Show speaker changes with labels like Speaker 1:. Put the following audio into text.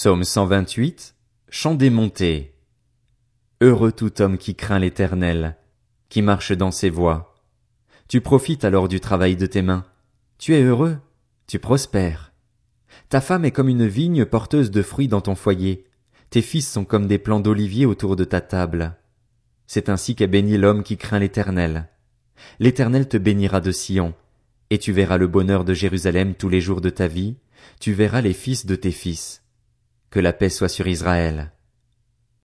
Speaker 1: Psaume 128, Chant des montées. Heureux tout homme qui craint l'éternel, qui marche dans ses voies. Tu profites alors du travail de tes mains. Tu es heureux, tu prospères. Ta femme est comme une vigne porteuse de fruits dans ton foyer. Tes fils sont comme des plants d'olivier autour de ta table. C'est ainsi qu'est béni l'homme qui craint l'éternel. L'éternel te bénira de Sion, et tu verras le bonheur de Jérusalem tous les jours de ta vie, tu verras les fils de tes fils. Que la paix soit sur Israël.